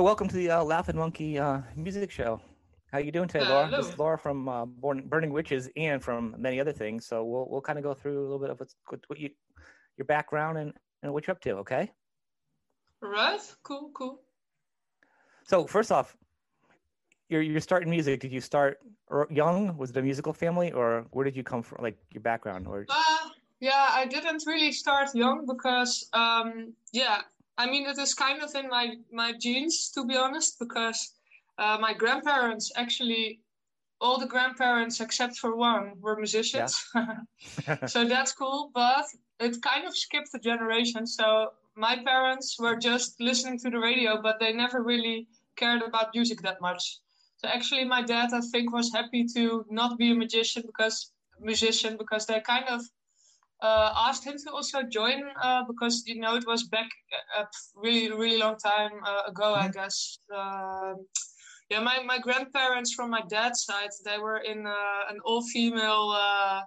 So welcome to the uh, Laughing Monkey uh, Music Show. How you doing today, Laura? This is Laura from uh, Born, Burning Witches and from many other things. So we'll we'll kind of go through a little bit of what's, what you, your background and, and what you're up to. Okay. Right. Cool. Cool. So first off, you're you're starting music. Did you start young? Was it a musical family, or where did you come from? Like your background, or? Uh, yeah, I didn't really start young because um, yeah, I mean, it is kind of in my my genes, to be honest, because uh, my grandparents actually, all the grandparents except for one were musicians. Yeah. so that's cool, but it kind of skipped a generation. So my parents were just listening to the radio, but they never really cared about music that much. So actually, my dad, I think, was happy to not be a magician because musician because they kind of uh, asked him to also join uh, because you know it was back a really really long time uh, ago mm-hmm. I guess. Um, yeah, my, my grandparents from my dad's side they were in uh, an all female uh,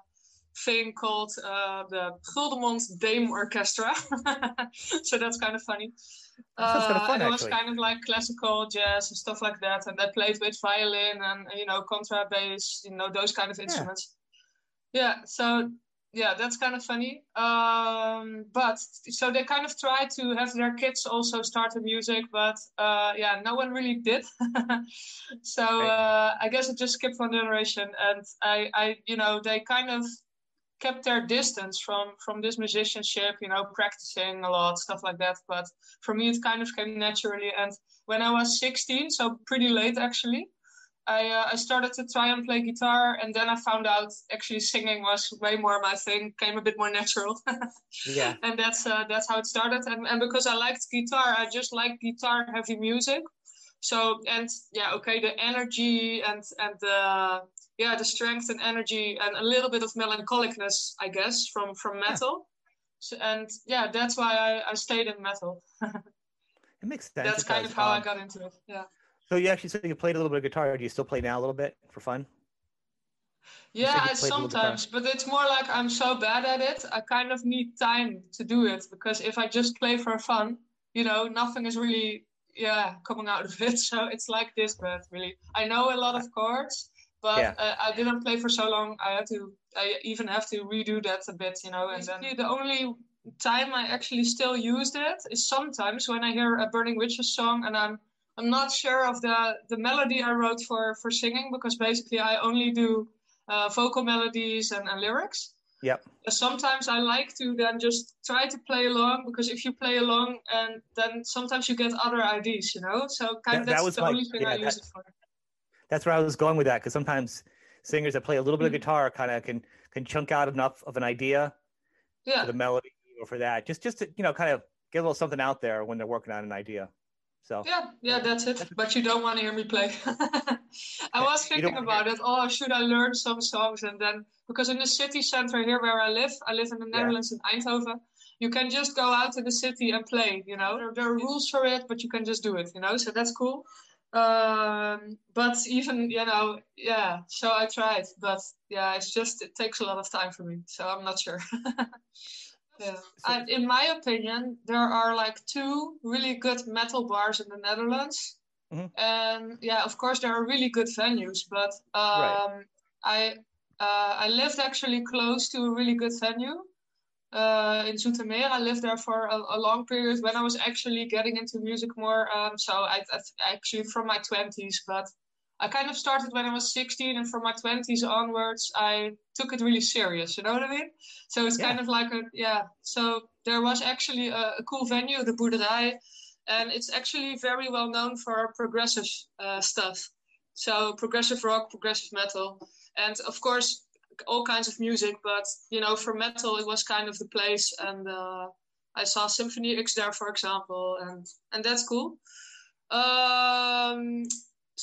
thing called uh, the Guldemond Dame Orchestra. so that's kind of funny. That's kind of fun, it was kind of like classical jazz and stuff like that, and they played with violin and you know contrabass, you know those kind of instruments. Yeah, yeah so yeah, that's kind of funny. Um, but so they kind of try to have their kids also start the music, but uh, yeah, no one really did. so uh, I guess it just skipped one generation, and I, I, you know, they kind of kept their distance from from this musicianship, you know, practicing a lot, stuff like that. But for me, it kind of came naturally. And when I was 16, so pretty late actually, I, uh, I started to try and play guitar, and then I found out actually singing was way more my thing, came a bit more natural. yeah. And that's uh, that's how it started. And, and because I liked guitar, I just like guitar heavy music. So and yeah, okay, the energy and and the yeah the strength and energy and a little bit of melancholicness, I guess, from from metal. Yeah. So, and yeah, that's why I, I stayed in metal. it makes sense. That's kind of how um, I got into it. Yeah. So you actually said you played a little bit of guitar. Do you still play now a little bit for fun? Yeah, I sometimes, but it's more like I'm so bad at it. I kind of need time to do it because if I just play for fun, you know, nothing is really yeah coming out of it. So it's like this, but really, I know a lot of chords, but yeah. uh, I didn't play for so long. I had to, I even have to redo that a bit, you know. And then the only time I actually still used it is sometimes when I hear a Burning Witches song and I'm I'm not sure of the the melody I wrote for for singing because basically I only do uh, vocal melodies and, and lyrics. Yep. Sometimes I like to then just try to play along because if you play along and then sometimes you get other ideas, you know. So kind of that's that the my, only thing yeah, I use it for. That's where I was going with that because sometimes singers that play a little bit mm-hmm. of guitar kind of can can chunk out enough of an idea yeah. for the melody or for that just just to you know kind of get a little something out there when they're working on an idea. So yeah, yeah, that's it. But you don't want to hear me play. I was thinking about it. Oh, should I learn some songs and then because in the city center here where I live, I live in the Netherlands yeah. in Eindhoven. You can just go out to the city and play. You know, there, there, are rules for it, but you can just do it. You know, so that's cool. Um, but even you know, yeah. So I tried, but yeah, it's just it takes a lot of time for me. So I'm not sure. Yeah. And in my opinion, there are like two really good metal bars in the Netherlands. Mm-hmm. And yeah, of course, there are really good venues, but um, right. I uh, I lived actually close to a really good venue uh, in Zoetermeer. I lived there for a, a, long period when I was actually getting into music more. Um, so I, I actually from my 20s, but I kind of started when I was 16, and from my 20s onwards, I took it really serious. You know what I mean? So it's yeah. kind of like a yeah. So there was actually a, a cool venue, the Boerderij, and it's actually very well known for progressive uh, stuff. So progressive rock, progressive metal, and of course all kinds of music. But you know, for metal, it was kind of the place, and uh, I saw Symphony X there, for example, and and that's cool. Um,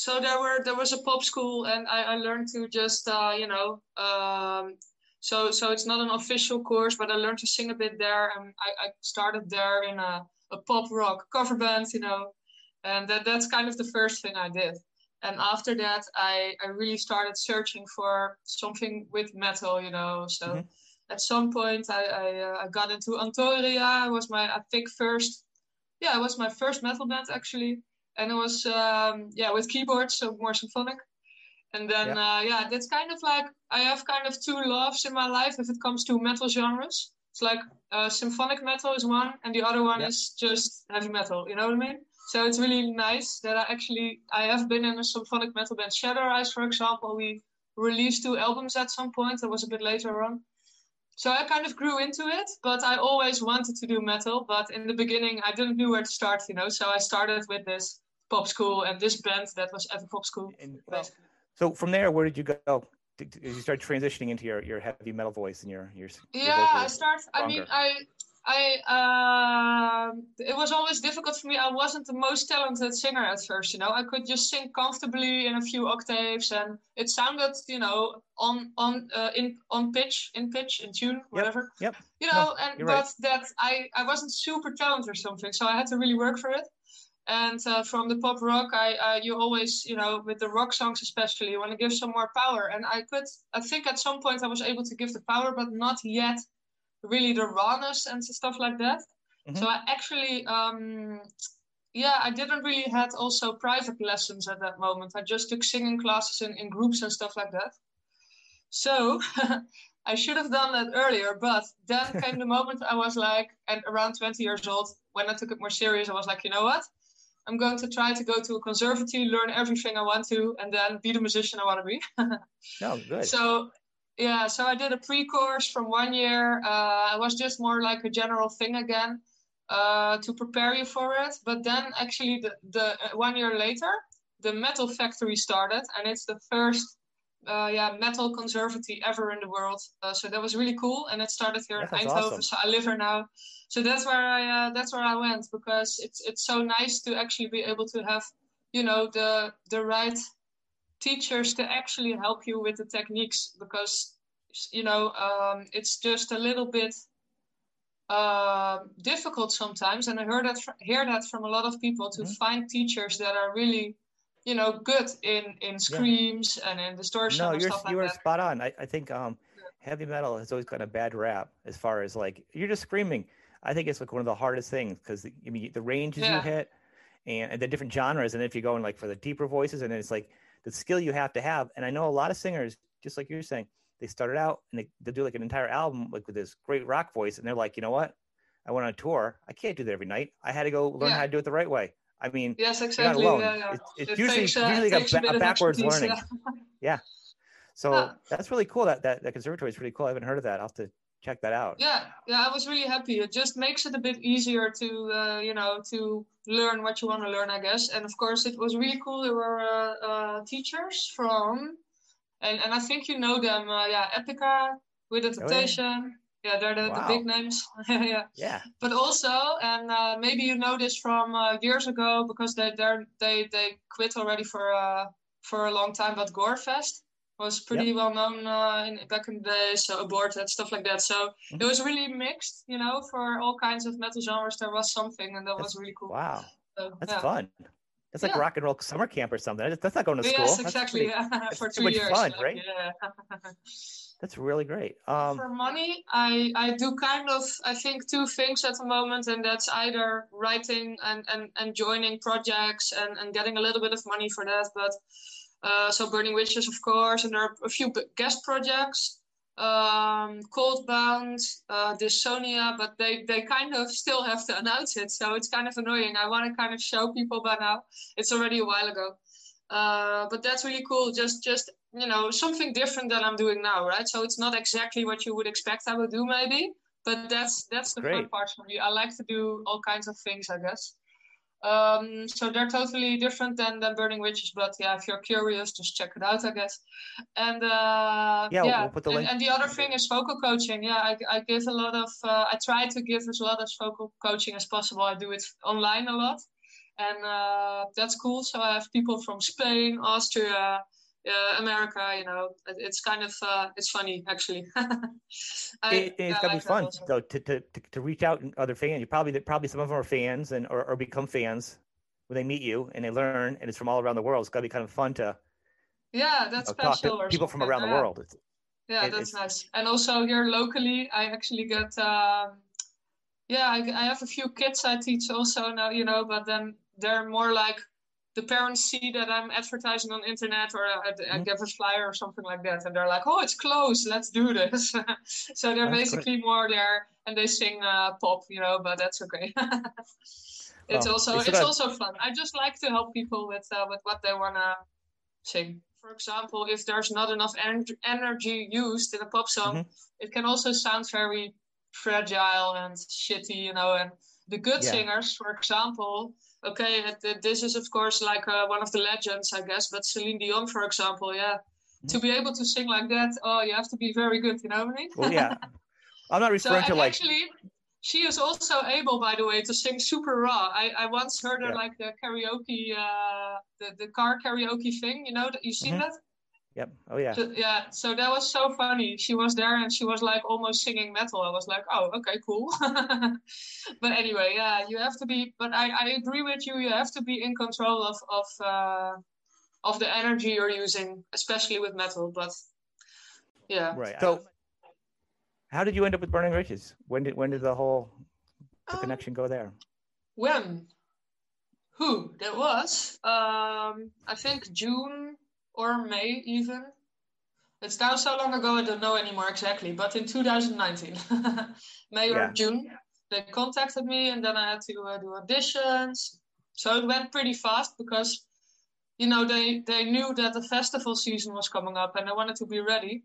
so there were there was a pop school and I, I learned to just uh, you know um, so so it's not an official course but I learned to sing a bit there and I, I started there in a, a pop rock cover band you know and that that's kind of the first thing I did. And after that I, I really started searching for something with metal you know so mm-hmm. at some point I, I, uh, I got into Antoria. It was my I think first yeah it was my first metal band actually and it was um, yeah with keyboards, so more symphonic. And then yeah. Uh, yeah, that's kind of like I have kind of two loves in my life if it comes to metal genres. It's like uh, symphonic metal is one, and the other one is just heavy metal. You know what I mean? So it's really nice that I actually I have been in a symphonic metal band, Shadowrise, for example. We released two albums at some point. That was a bit later on. So I kind of grew into it, but I always wanted to do metal. But in the beginning, I didn't know where to start, you know. So I started with this pop school and this band that was at the pop school. And, so from there, where did you go? Did you start transitioning into your, your heavy metal voice and your your? Yeah, your I start. I mean, I I uh, it was always difficult for me. I wasn't the most talented singer at first, you know. I could just sing comfortably in a few octaves, and it sounded, you know, on on uh, in on pitch, in pitch, in tune, whatever. Yep. You know, no, and but right. that I I wasn't super talented or something, so I had to really work for it. And uh, from the pop rock, I uh, you always, you know, with the rock songs especially, you want to give some more power. And I could, I think at some point I was able to give the power, but not yet really the rawness and stuff like that. Mm-hmm. So I actually, um, yeah, I didn't really had also private lessons at that moment. I just took singing classes in, in groups and stuff like that. So I should have done that earlier, but then came the moment I was like, and around 20 years old, when I took it more serious, I was like, you know what? I'm going to try to go to a conservatory, learn everything I want to, and then be the musician I want to be. no, good. So yeah, so I did a pre-course from one year. Uh, it was just more like a general thing again uh, to prepare you for it. But then actually, the, the uh, one year later, the Metal Factory started, and it's the first uh, yeah metal conservatory ever in the world. Uh, so that was really cool, and it started here in Eindhoven. Awesome. So I live here now. So that's where I uh, that's where I went because it's it's so nice to actually be able to have you know the the right teachers to actually help you with the techniques because you know um, it's just a little bit uh, difficult sometimes and i heard that hear that from a lot of people to mm-hmm. find teachers that are really you know good in in screams yeah. and in distortion no you're, you were spot on i, I think um, heavy metal has always got a bad rap as far as like you're just screaming i think it's like one of the hardest things because I mean the ranges yeah. you hit and, and the different genres and if you're going like for the deeper voices and then it's like the skill you have to have. And I know a lot of singers, just like you're saying, they started out and they, they do like an entire album like with this great rock voice, and they're like, you know what? I went on a tour. I can't do that every night. I had to go learn yeah. how to do it the right way. I mean, yes, exactly. You're not alone. Yeah, yeah. It's, it's it usually takes, uh, usually a, a, backwards learning. Yeah. yeah. So that's really cool. That, that that conservatory is really cool. I haven't heard of that. I'll have to check that out. Yeah, yeah, I was really happy. It just makes it a bit easier to, uh, you know, to learn what you want to learn, I guess. And of course, it was really cool. There were uh, uh, teachers from, and, and I think you know them. Uh, yeah, Epica Within Temptation. Oh, yeah. Yeah, they're the, wow. the big names. yeah. Yeah. But also, and uh, maybe you know this from uh, years ago because they they they they quit already for uh, for a long time. But Gorefest, was pretty yep. well known uh, in, back in the day, so aborted stuff like that. So mm-hmm. it was really mixed, you know, for all kinds of metal genres. There was something, and that that's, was really cool. Wow, so, that's yeah. fun. That's like yeah. rock and roll summer camp or something. That's not going to school. Yes, exactly. Pretty, yeah, for two much years. fun, like, right? Yeah. that's really great. Um, for money, I I do kind of I think two things at the moment, and that's either writing and and, and joining projects and and getting a little bit of money for that, but uh, so Burning Witches, of course, and there are a few guest projects. Um, Coldbound, uh, Dysonia, but they, they kind of still have to announce it. So it's kind of annoying. I want to kind of show people by now. It's already a while ago. Uh, but that's really cool. Just, just you know, something different than I'm doing now, right? So it's not exactly what you would expect I would do, maybe. But that's that's the Great. fun part for me. I like to do all kinds of things, I guess. Um, so they're totally different than, than Burning Witches, but yeah, if you're curious, just check it out, I guess. And uh, yeah, yeah. We'll the and, and, the other thing is vocal coaching. Yeah, I, I give a lot of, uh, I try to give as lot of vocal coaching as possible. I do it online a lot, and uh, that's cool. So I have people from Spain, Austria, uh, America, you know, it, it's kind of uh, it's funny actually. I, it, it's gotta like be fun though to, to, to, reach out and other fans. You probably probably some of them are fans and or, or become fans when they meet you and they learn and it's from all around the world. It's gotta be kind of fun to yeah, that's you know, special. Talk to people from around yeah. the world. It's, yeah, it, that's nice. And also here locally, I actually get. Um, yeah, I, I have a few kids I teach also now, you know, but then they're more like the parents see that I'm advertising on internet or I, I mm-hmm. give a flyer or something like that, and they're like, "Oh, it's closed. Let's do this." so they're that's basically great. more there, and they sing uh, pop, you know, but that's okay. it's oh, also it's also fun. I just like to help people with uh, with what they wanna sing. For example, if there's not enough en- energy used in a pop song, mm-hmm. it can also sound very fragile and shitty, you know. And the good yeah. singers, for example, okay, this is of course like uh, one of the legends, I guess. But Celine Dion, for example, yeah, mm-hmm. to be able to sing like that, oh, you have to be very good. You know what I mean? Well, yeah. I'm not referring so, to like. Actually, she is also able, by the way, to sing super raw. I, I once heard her yeah. like the karaoke, uh, the the car karaoke thing. You know that you seen mm-hmm. that? Yep. Oh yeah. So, yeah. So that was so funny. She was there and she was like almost singing metal. I was like, oh, okay, cool. but anyway, yeah, you have to be. But I, I agree with you. You have to be in control of of uh, of the energy you're using, especially with metal. But yeah. Right. So, how did you end up with Burning Witches? When did when did the whole the um, connection go there? When? Who? That was um I think June or May even. It's now so long ago, I don't know anymore exactly, but in 2019, May yeah. or June, they contacted me and then I had to uh, do auditions. So it went pretty fast because, you know, they, they knew that the festival season was coming up and they wanted to be ready.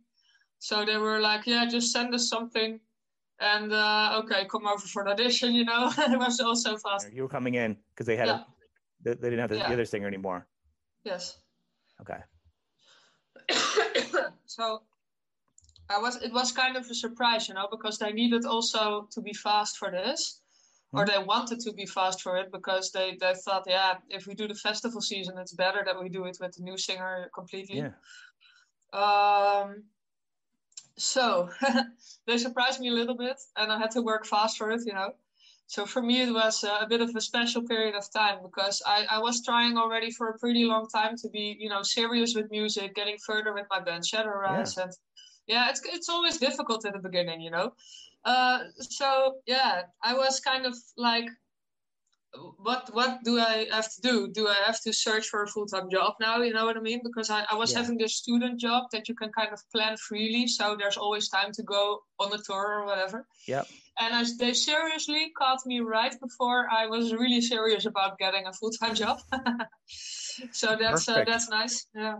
So they were like, yeah, just send us something. And uh, okay, come over for an audition, you know. it was also fast. You were coming in because they had yeah. a, they, they, didn't have the, yeah. the other singer anymore. Yes. Okay. so I was it was kind of a surprise, you know, because they needed also to be fast for this. Mm-hmm. Or they wanted to be fast for it because they, they thought, yeah, if we do the festival season, it's better that we do it with the new singer completely. Yeah. Um, so they surprised me a little bit, and I had to work fast for it, you know. So for me, it was a bit of a special period of time because I, I was trying already for a pretty long time to be, you know, serious with music, getting further with my band Shadowrise. Yeah. And yeah, it's, it's always difficult in the beginning, you know. Uh, so yeah, I was kind of like, what what do I have to do? Do I have to search for a full time job now? You know what I mean? Because I, I was yeah. having this student job that you can kind of plan freely, so there's always time to go on a tour or whatever. Yeah and I, they seriously caught me right before I was really serious about getting a full time job. so that's uh, that's nice. Yeah.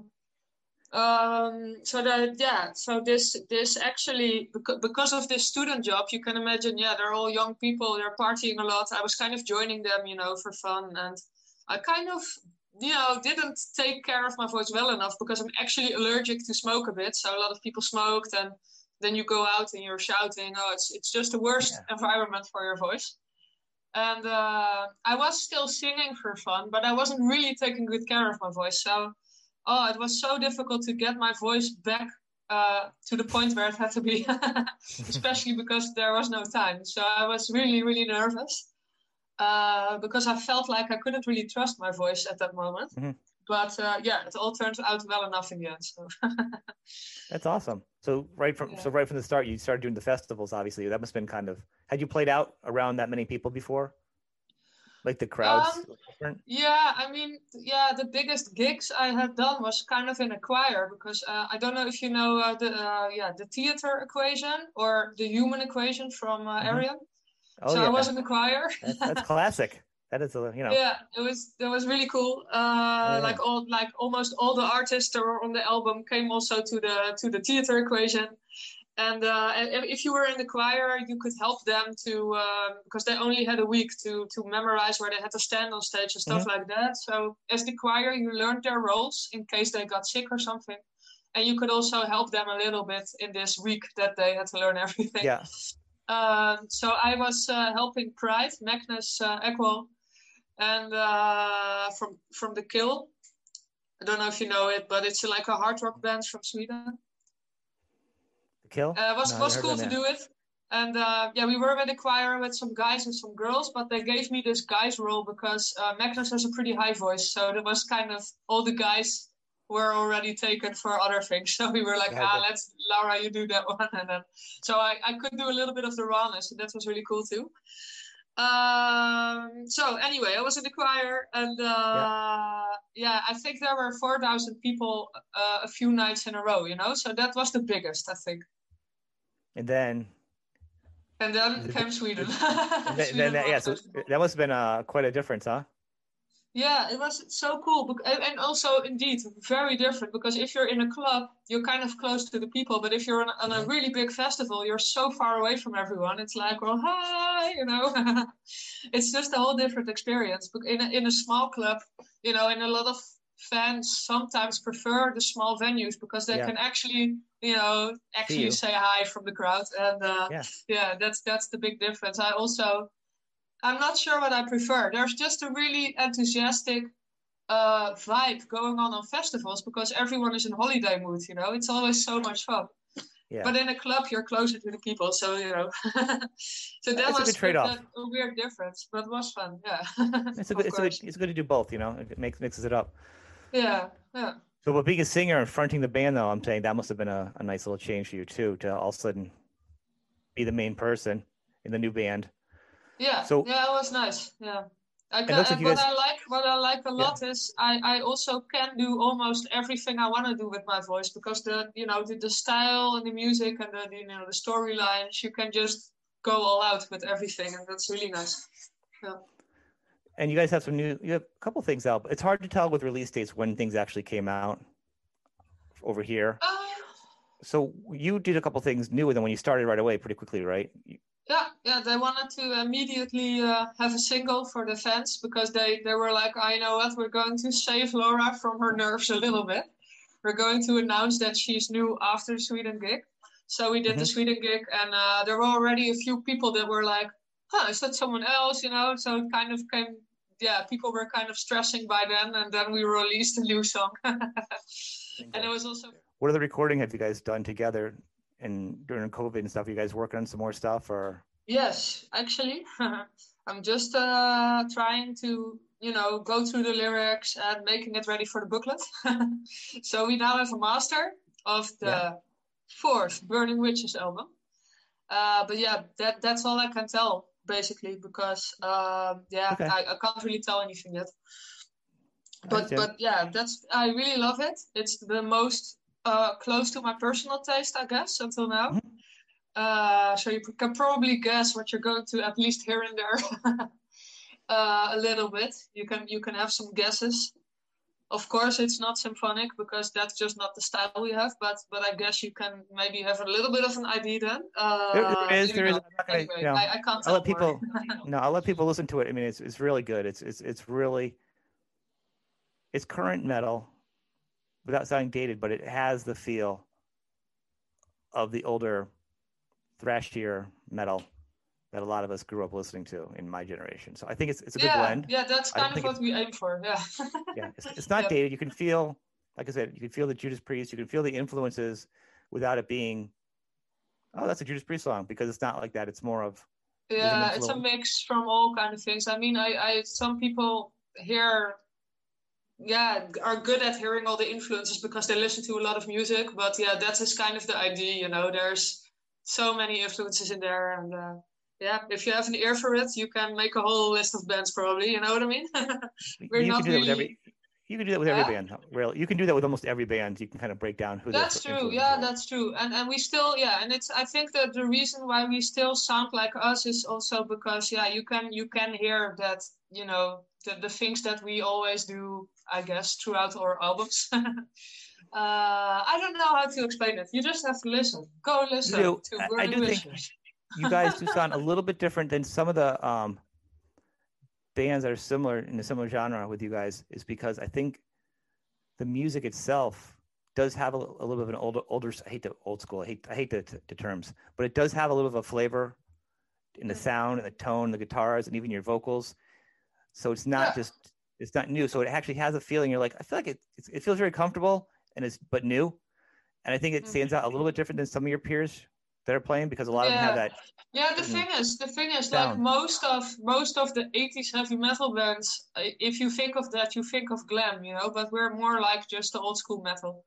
Um, so that yeah, so this this actually because of this student job, you can imagine. Yeah, they're all young people. They're partying a lot. I was kind of joining them, you know, for fun, and I kind of you know didn't take care of my voice well enough because I'm actually allergic to smoke a bit. So a lot of people smoked and then you go out and you're shouting. Oh, it's it's just the worst yeah. environment for your voice. And uh, I was still singing for fun, but I wasn't really taking good care of my voice. So, oh, it was so difficult to get my voice back uh, to the point where it had to be, especially because there was no time. So I was really, really nervous uh, because I felt like I couldn't really trust my voice at that moment. Mm-hmm. But uh, yeah, it all turned out well enough in the end. So. That's awesome. So right from yeah. so right from the start, you started doing the festivals. Obviously, that must have been kind of. Had you played out around that many people before? Like the crowds? Um, yeah, I mean, yeah, the biggest gigs I had done was kind of in a choir because uh, I don't know if you know uh, the uh, yeah the theater equation or the human equation from uh, mm-hmm. Oh, so yeah. I was in the choir. that's, that's classic. That is a you know. Yeah, it was it was really cool. Uh, yeah. Like all like almost all the artists that were on the album came also to the to the theater equation, and uh, if you were in the choir, you could help them to uh, because they only had a week to to memorize where they had to stand on stage and stuff mm-hmm. like that. So as the choir, you learned their roles in case they got sick or something, and you could also help them a little bit in this week that they had to learn everything. Yeah. Um, so I was uh, helping Pride, Magnus uh, Ekwall, and uh, from from the Quill. I don't know if you know it, but it's like a hard rock band from Sweden. The Quill. Uh, was no, was cool to do it, and uh, yeah, we were with a choir with some guys and some girls, but they gave me this guy's role because uh, Magnus has a pretty high voice, so there was kind of all the guys were already taken for other things. So we were like, ah, let's Laura, you do that one, and then so I, I could do a little bit of the rawness, and that was really cool too. Um, so anyway, I was in the choir, and uh, yeah. yeah. I think there were four thousand people uh, a few nights in a row. You know, so that was the biggest, I think. And then. And then came Sweden. then, Sweden then that, yeah, so that must have been uh, quite a difference, huh? Yeah, it was so cool. And also, indeed, very different because if you're in a club, you're kind of close to the people. But if you're on, on a mm-hmm. really big festival, you're so far away from everyone. It's like, well, hi, you know. it's just a whole different experience. But in a, in a small club, you know, and a lot of fans sometimes prefer the small venues because they yeah. can actually, you know, actually say hi from the crowd. And uh, yeah. yeah, that's that's the big difference. I also I'm not sure what I prefer. There's just a really enthusiastic uh, vibe going on on festivals because everyone is in holiday mood. You know, it's always so much fun. Yeah. But in a club, you're closer to the people, so you know. so that it's was a, good trade-off. a weird difference, but it was fun. Yeah. it's a good. It's, a good, it's good to do both. You know, it makes mixes it up. Yeah. Yeah. So, but being a singer and fronting the band, though, I'm saying that must have been a, a nice little change for you too, to all of a sudden be the main person in the new band. Yeah. So yeah, it was nice. Yeah. I can, like what guys... I like, what I like a lot yeah. is I, I also can do almost everything I want to do with my voice because the you know the, the style and the music and the you know the storylines you can just go all out with everything and that's really nice. Yeah. And you guys have some new, you have a couple things out. It's hard to tell with release dates when things actually came out over here. Uh, so you did a couple things new, and then when you started right away, pretty quickly, right? Yeah, yeah, they wanted to immediately uh, have a single for the fans because they, they were like, I know what, we're going to save Laura from her nerves a little bit. We're going to announce that she's new after the Sweden gig. So we did mm-hmm. the Sweden gig, and uh, there were already a few people that were like, huh, is that someone else? You know, so it kind of came, yeah, people were kind of stressing by then, and then we released a new song. and it was also. What other recording have you guys done together and during COVID and stuff, you guys working on some more stuff or? Yes, actually, I'm just uh, trying to, you know, go through the lyrics and making it ready for the booklet. so we now have a master of the yeah. fourth Burning Witches album. Uh, but yeah, that that's all I can tell basically because uh, yeah, okay. I, I can't really tell anything yet. But but yeah, that's I really love it. It's the most uh, close to my personal taste, I guess, until now. Mm-hmm. Uh, so you can probably guess what you're going to at least here and there uh, a little bit. You can you can have some guesses. Of course, it's not symphonic because that's just not the style we have. But but I guess you can maybe have a little bit of an idea then. Uh, there, there is there know, is. Gonna, anyway, you know, I, I, can't. I'll let people. no, I'll let people listen to it. I mean, it's it's really good. It's it's it's really. It's current metal without sounding dated, but it has the feel of the older thrashier metal that a lot of us grew up listening to in my generation. So I think it's it's a good yeah, blend. Yeah, that's kind of what we aim for. Yeah. yeah, it's, it's not dated. You can feel, like I said, you can feel the Judas Priest. You can feel the influences without it being, oh, that's a Judas Priest song because it's not like that. It's more of yeah, it's a mix from all kind of things. I mean, I, I some people hear yeah are good at hearing all the influences because they listen to a lot of music but yeah that is kind of the idea you know there's so many influences in there and uh, yeah if you have an ear for it you can make a whole list of bands probably you know what i mean? We're you not can do really... that with every, you can do that with every band really you can do that with almost every band. You can kind of break down who that's true. yeah are. that's true. And and we still yeah and it's i think that the reason why we still sound like us is also because yeah you can you can hear that you know the, the things that we always do, I guess, throughout our albums. uh, I don't know how to explain it. You just have to listen. Go listen you to I, I do think you guys do sound a little bit different than some of the um, bands that are similar in a similar genre with you guys. Is because I think the music itself does have a, a little bit of an older, older. I hate the old school. I hate, I hate the, the terms, but it does have a little bit of a flavor in the mm. sound and the tone, the guitars, and even your vocals. So it's not yeah. just it's not new. So it actually has a feeling. You're like, I feel like it it feels very comfortable and it's but new. And I think it stands out a little mm-hmm. bit different than some of your peers that are playing because a lot yeah. of them have that. Yeah, the mm-hmm. thing is, the thing is, like most of most of the '80s heavy metal bands, uh, if you think of that, you think of glam, you know. But we're more like just the old school metal.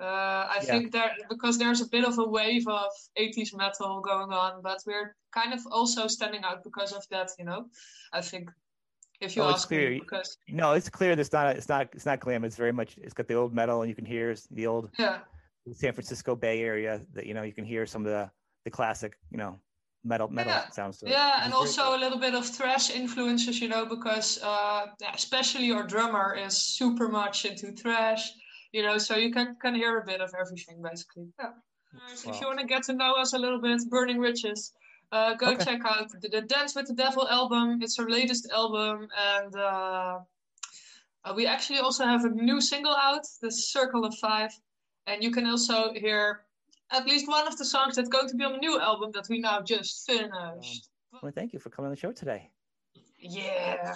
Uh, I yeah. think there because there's a bit of a wave of 80s metal going on, but we're kind of also standing out because of that. You know, I think if you oh, ask clear. me, because no, it's clear. It's not. It's not. It's not glam. It's very much. It's got the old metal, and you can hear the old yeah. San Francisco Bay Area. That you know, you can hear some of the the classic, you know, metal metal yeah. sounds. Yeah, and also cool. a little bit of thrash influences, you know, because uh, especially your drummer is super much into thrash, you know, so you can can hear a bit of everything basically. Yeah. Wow. If you want to get to know us a little bit, Burning Witches, uh, go okay. check out the, the, Dance with the Devil album. It's her latest album, and uh, uh, we actually also have a new single out, the Circle of Five, and you can also hear at least one of the songs that's going to be on the new album that we now just finished. Um, well, thank you for coming on the show today. Yeah.